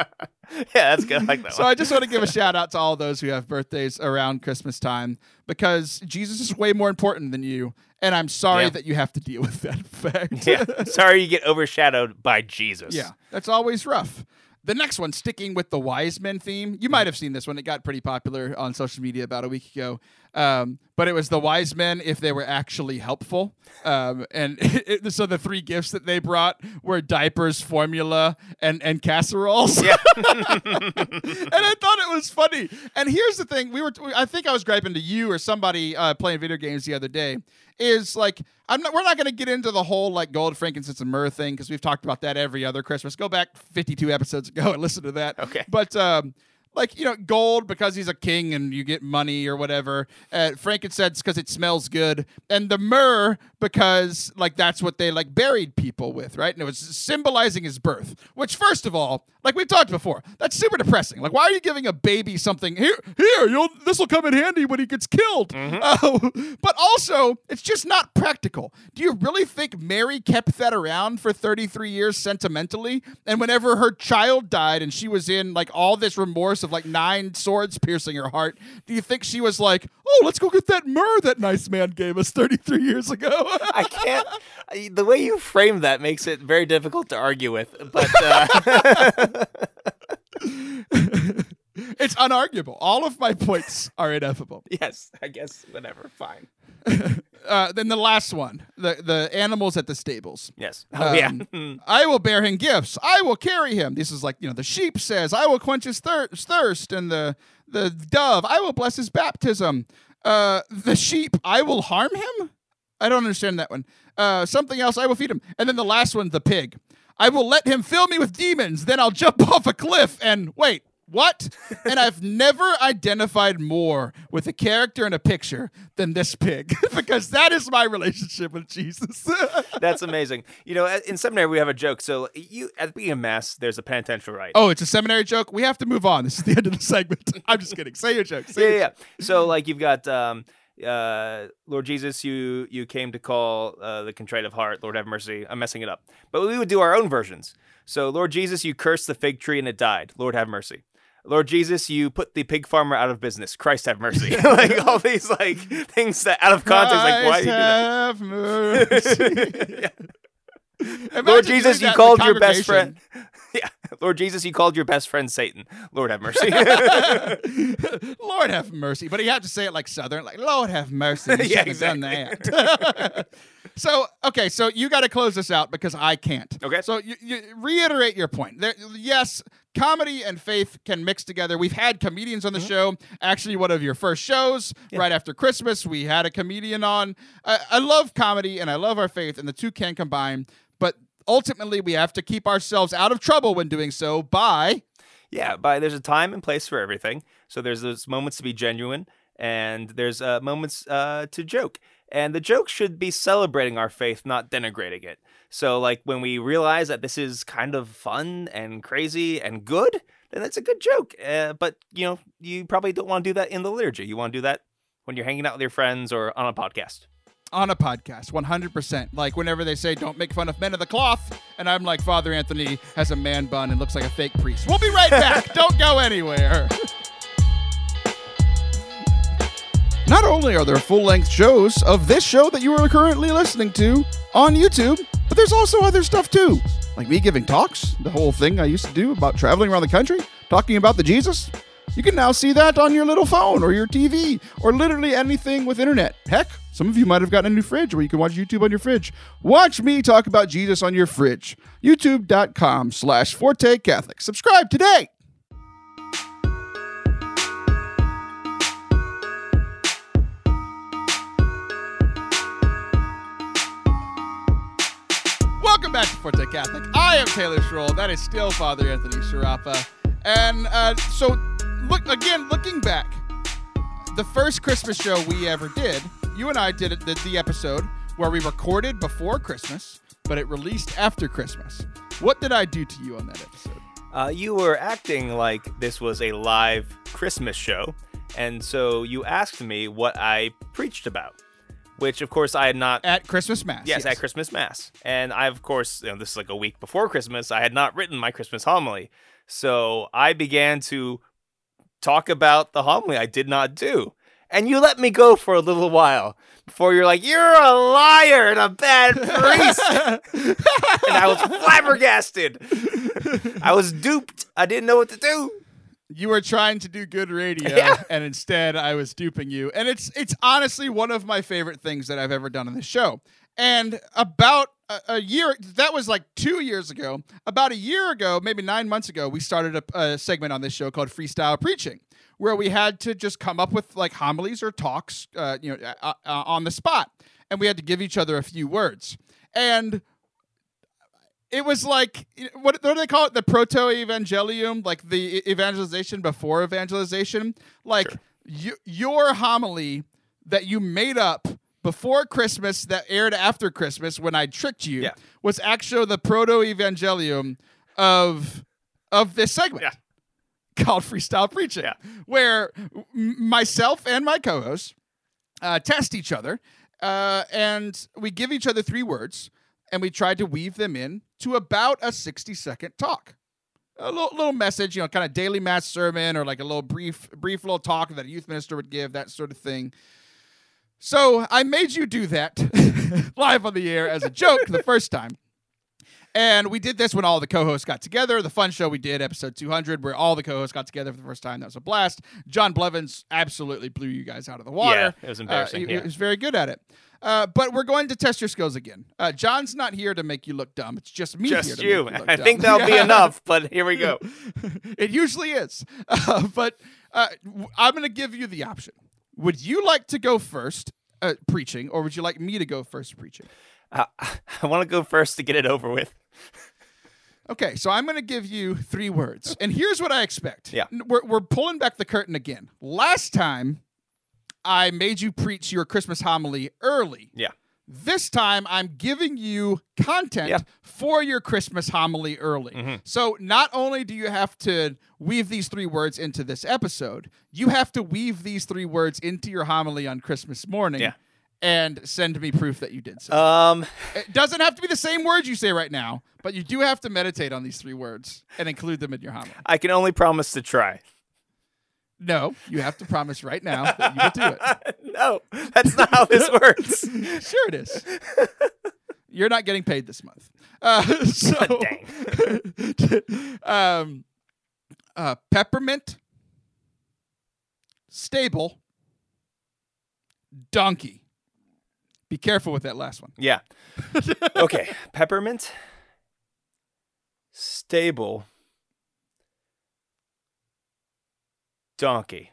yeah, that's good. I like that So one. I just want to give a shout out to all those who have birthdays around Christmas time because Jesus is way more important than you, and I'm sorry Yeah. that you have to deal with that fact. yeah. Sorry you get overshadowed by Jesus. yeah, that's always rough. The next one, sticking with the wise men theme, you might mm. have seen this one. It got pretty popular on social media about a week ago. Um, but it was the wise men if they were actually helpful. Um, and it, so the three gifts that they brought were diapers, formula, and and casseroles. Yeah. and I thought it was funny. And here's the thing: we were, I think I was griping to you or somebody uh, playing video games the other day. Is like I'm not. We're not going to get into the whole like gold, frankincense, and myrrh thing because we've talked about that every other Christmas. Go back 52 episodes ago and listen to that. Okay. But um, like you know, gold because he's a king and you get money or whatever. Uh, frankincense because it smells good, and the myrrh because like that's what they like buried people with, right? And it was symbolizing his birth. Which, first of all, like we've talked before, that's super depressing. Like, why are you giving a baby something here? Here, you'll this will come in handy when he gets killed. Oh, but also, it's just not practical. Do you really think Mary kept that around for 33 years sentimentally? And whenever her child died and she was in like all this remorse of like nine swords piercing her heart, do you think she was like, oh, let's go get that myrrh that nice man gave us 33 years ago? I can't. The way you frame that makes it very difficult to argue with. But uh, it's unarguable. All of my points are ineffable. yes, I guess whatever. Fine. Uh, then the last one, the the animals at the stables. Yes. Oh yeah. Um, I will bear him gifts. I will carry him. This is like you know the sheep says, "I will quench his thir- thirst," and the the dove, "I will bless his baptism." Uh, the sheep, "I will harm him." I don't understand that one. Uh, something else, "I will feed him," and then the last one, the pig, "I will let him fill me with demons." Then I'll jump off a cliff and wait. What? and I've never identified more with a character in a picture than this pig because that is my relationship with Jesus. That's amazing. You know, in seminary we have a joke. So you at beginning of mass, there's a penitential rite. Oh, it's a seminary joke. We have to move on. This is the end of the segment. I'm just kidding. Say your joke. Say yeah, your yeah, yeah. So like you've got um, uh, Lord Jesus, you you came to call uh, the contrite of heart. Lord have mercy. I'm messing it up, but we would do our own versions. So Lord Jesus, you cursed the fig tree and it died. Lord have mercy. Lord Jesus, you put the pig farmer out of business. Christ have mercy. like all these like things that out of context, like why do you do that? have mercy. Yeah. Lord Jesus, you called your best friend. Yeah, Lord Jesus, you called your best friend Satan. Lord have mercy. Lord have mercy. But you have to say it like Southern, like Lord have mercy. You Yeah, shouldn't have done that. so okay, so you got to close this out because I can't. Okay. So you, you reiterate your point. There, yes, comedy and faith can mix together. We've had comedians on the mm-hmm. show. Actually, one of your first shows right after Christmas, we had a comedian on. I, I love comedy and I love our faith, and the two can combine. Ultimately, we have to keep ourselves out of trouble when doing so by Yeah, by there's a time and place for everything. So there's those moments to be genuine, and there's uh, moments uh, to joke. And the joke should be celebrating our faith, not denigrating it. So, like when we realize that this is kind of fun and crazy and good, then that's a good joke. Uh, but you know, you probably don't want to do that in the liturgy. You want to do that when you're hanging out with your friends or on a podcast. On a podcast 100% like whenever they say don't make fun of men of the cloth and I'm like, Father Anthony has a man bun and looks like a fake priest. We'll be right back. Don't go anywhere. Not only are there full length shows of this show that you are currently listening to on YouTube, but there's also other stuff too. Like me giving talks, the whole thing I used to do about traveling around the country, talking about the Jesus. You can now see that on your little phone or your TV or literally anything with internet. Heck, some of you might have gotten a new fridge where you can watch YouTube on your fridge. Watch me talk about Jesus on your fridge. YouTube.com slash Forte Catholic. Subscribe today. Welcome back to Forte Catholic. I am Taylor Schroll. That is still Father Anthony Sciarappa. And uh, so, look again, looking back, the first Christmas show we ever did, you and I did it, the, the episode where we recorded before Christmas, but it released after Christmas. What did I do to you on that episode? Uh, you were acting like this was a live Christmas show, and so you asked me what I preached about, which of course I had not. At Christmas Mass. Yes, at Christmas Mass. And I, of course, you know, this is like a week before Christmas. I had not written my Christmas homily. So I began to talk about the homily I did not do. And you let me go for a little while before you're like, you're a liar and a bad priest. and I was flabbergasted. I was duped. I didn't know what to do. You were trying to do good radio, Yeah. and instead I was duping you. And it's it's honestly one of my favorite things that I've ever done on this show. And about a, a year, that was like two years ago. About a year ago, maybe nine months ago, we started a, a segment on this show called Freestyle Preaching, where we had to just come up with like homilies or talks, uh, you know, uh, uh, on the spot, and we had to give each other a few words. And it was like what, what do they call it the proto evangelium like the evangelization before evangelization like Sure. you, your homily that you made up before christmas that aired after christmas when i tricked you Yeah. was actually the proto evangelium of of this segment Yeah. called freestyle preaching Yeah. where myself and my co-host uh, test each other uh, and we give each other three words and we try to weave them in to about a 60 second talk a little, little message you know kind of daily mass sermon or like a little brief brief little talk that a youth minister would give that sort of thing so i made you do that live on the air as a joke the first time and we did this when all the co-hosts got together. The fun show we did, episode 200, where all the co-hosts got together for the first time. That was a blast. John Blevins absolutely blew you guys out of the water. Yeah, it was embarrassing, Uh, he, yeah. he was very good at it. Uh, but we're going to test your skills again. Uh, John's not here to make you look dumb. It's just me here Just to you. you I dumb. think that'll be enough, but here we go. it usually is. Uh, but uh, I'm going to give you the option. Would you like to go first uh, preaching, or would you like me to go first preaching? I, I want to go first to get it over with. Okay, so I'm going to give you three words. And here's what I expect. Yeah. We're, we're pulling back the curtain again. Last time, I made you preach your Christmas homily early. Yeah. This time, I'm giving you content Yeah. for your Christmas homily early. Mhm. So not only do you have to weave these three words into this episode, you have to weave these three words into your homily on Christmas morning. Yeah. And send me proof that you did so. Um, It doesn't have to be the same words you say right now, but you do have to meditate on these three words and include them in your homily. I can only promise to try. No, you have to promise right now that you will do it. no, that's not how this works. Sure, it is. You're not getting paid this month. Uh, so, um, uh, peppermint, stable, donkey. Be careful with that last one. Yeah. Okay. Peppermint. Stable. Donkey.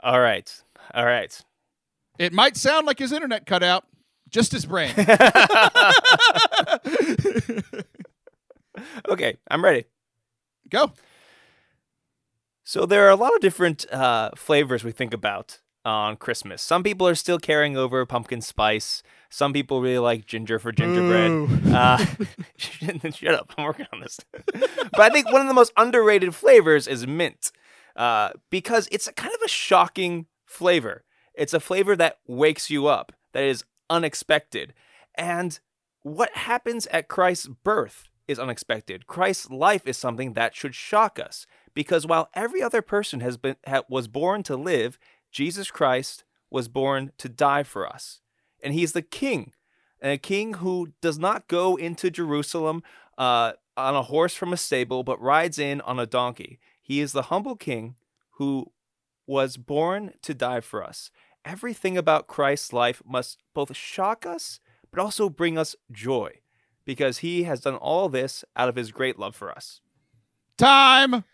All right. All right. It might sound like his internet cut out, just his brain. Okay, I'm ready. Go. So there are a lot of different uh, flavors we think about on Christmas. Some people are still carrying over pumpkin spice. Some people really like ginger for gingerbread. Uh, shut up, I'm working on this. but I think one of the most underrated flavors is mint, uh, because it's a kind of a shocking flavor. It's a flavor that wakes you up, that is unexpected, and what happens at Christ's birth is unexpected. Christ's life is something that should shock us because while every other person has been ha, was born to live, Jesus Christ was born to die for us. And he's the king, and a king who does not go into Jerusalem uh, on a horse from a stable, but rides in on a donkey. He is the humble king who was born to die for us. Everything about Christ's life must both shock us, but also bring us joy, because he has done all this out of his great love for us. Time.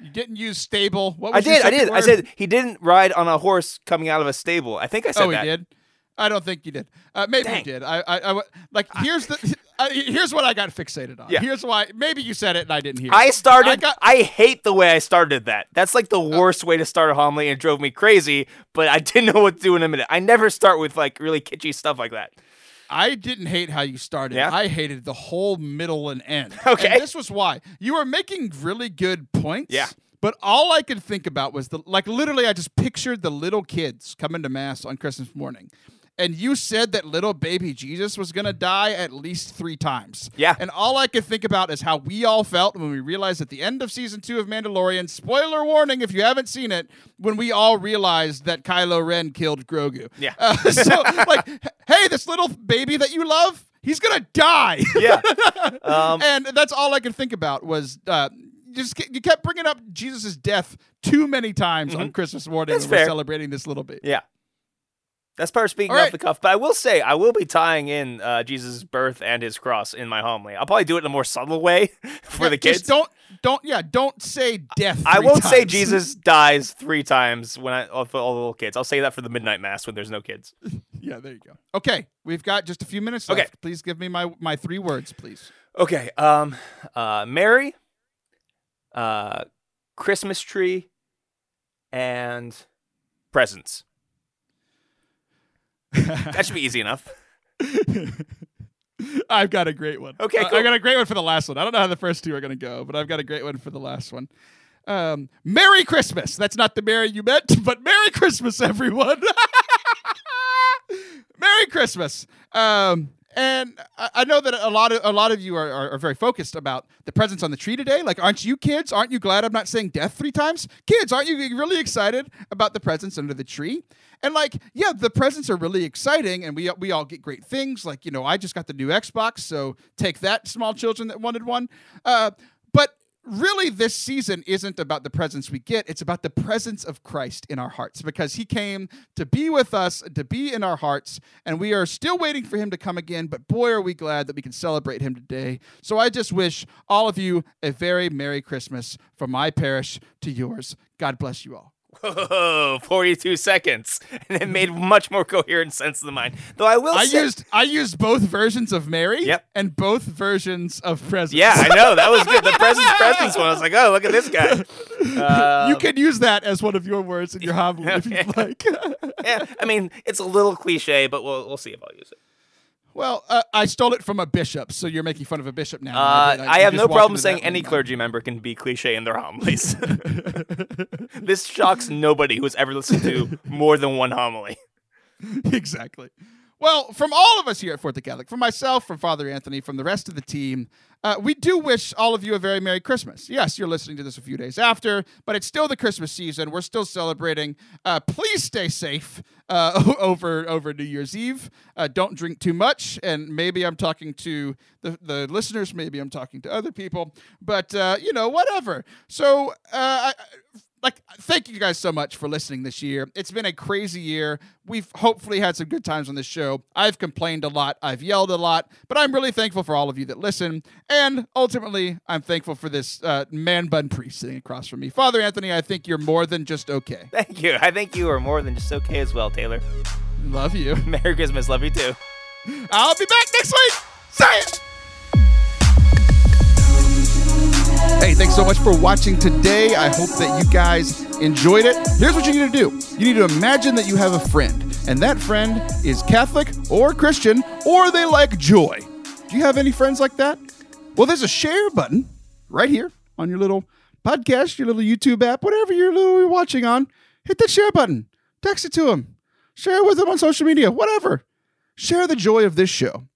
You didn't use stable. What I was your I did, I did. I said he didn't ride on a horse coming out of a stable. I think I said oh, that. he did. I don't think you did. Uh, maybe Dang. you did. I, I, I, like. Here's the. Uh, here's what I got fixated on. Yeah. Here's why. Maybe you said it and I didn't hear. I started. I I, got- Uh, hate the way I started that. That's like the worst way to start a homily and drove me crazy. But I didn't know what to do in a minute. I never start with like really kitschy stuff like that. I didn't hate how you started. Yeah? I hated the whole middle and end. Okay. And this was why. You were making really good points. Yeah. But all I could think about was the like literally I just pictured the little kids coming to mass on Christmas morning. And you said that little baby Jesus was going to die at least 3 times. Yeah. And all I could think about is how we all felt when we realized at the end of season 2 of Mandalorian, spoiler warning if you haven't seen it, when we all realized that Kylo Ren killed Grogu. Yeah. Uh, so like hey, this little baby that you love, he's going to die. Yeah. Um, and that's all I could think about was uh, just you kept bringing up Jesus' death too many times on Christmas morning Mm-hmm. That's when we're fair. celebrating this little bit. yeah. That's part of speaking All off right. the cuff. But I will say, I will be tying in uh, Jesus' birth and his cross in my homily. I'll probably do it in a more subtle way for Yeah, the kids. don't don't yeah don't say death. I won't say. Jesus dies three times when I for all the little kids. I'll say that for the midnight mass when there's no kids. yeah, there you go. Okay, we've got just a few minutes left. Okay. Please give me my my three words, please. Okay. Um. Uh. Mary. Uh. Christmas tree. And presents. That should be easy enough. I've got a great one. Okay, Uh, cool. I got a great one for the last one. I don't know how the first two are going to go, but I've got a great one for the last one. Um, Merry Christmas. That's not the Merry you meant, but Merry Christmas, everyone. Merry Christmas. Um, and I, know that a lot of a lot of you are, are, are very focused about the presents on the tree today. Like, aren't you kids? Aren't you glad I'm not saying death three times? Kids, aren't you really excited about the presents under the tree? And like, yeah, the presents are really exciting, and we we all get great things. Like, you know, I just got the new Xbox, so take that, small children that wanted one. Uh, really this season isn't about the presents we get it's about the presence of christ in our hearts because he came to be with us to be in our hearts and we are still waiting for him to come again but boy are we glad that we can celebrate him today. So i just wish all of you a very merry christmas from my parish to yours. God bless you all Whoa, 42 seconds. And it made much more coherent sense than mine. Though I will I say. used I used both versions of Mary Yep. and both versions of presents. yeah, I know. That was good. The presents, presents one. I was like, oh, look at this guy. you Um, can use that as one of your words in your homily if you'd like. yeah, I mean, it's a little cliche, but we'll, we'll see if I'll use it. Well, uh, I stole it from a bishop, so you're making fun of a bishop now. Uh, did. I have no problem saying any one. clergy member can be cliche in their homilies. this shocks nobody who has ever listened to more than one homily. exactly. Well, from all of us here at Forte Catholic, from myself, from Father Anthony, from the rest of the team, uh, we do wish all of you a very Merry Christmas. Yes, you're listening to this a few days after, but it's still the Christmas season. We're still celebrating. Uh, please stay safe uh, over over New Year's Eve. Uh, don't drink too much, and maybe I'm talking to the, the listeners, maybe I'm talking to other people, but uh, you know, whatever. So, uh, I, like thank you guys so much for listening this year. It's been a crazy year. We've hopefully had some good times on this show. I've complained a lot. I've yelled a lot but i'm really thankful for all of you that listen. And ultimately i'm thankful for this uh, man bun priest sitting across from me. Father anthony i think you're more than just okay. Thank you. I think you are more than just okay as well, Taylor. love you. Merry Christmas. Love you too. i'll be back next week. Say it Hey, thanks so much for watching today. I hope that you guys enjoyed it. Here's what you need to do you need to imagine that you have a friend, and that friend is Catholic or Christian, or they like joy. Do you have any friends like that? Well, there's a share button right here on your little podcast, your little YouTube app, whatever you're you're watching on. Hit that share button, text it to them, share it with them on social media, whatever. Share the joy of this show.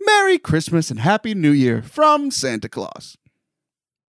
Merry Christmas and Happy New Year from Santa Claus.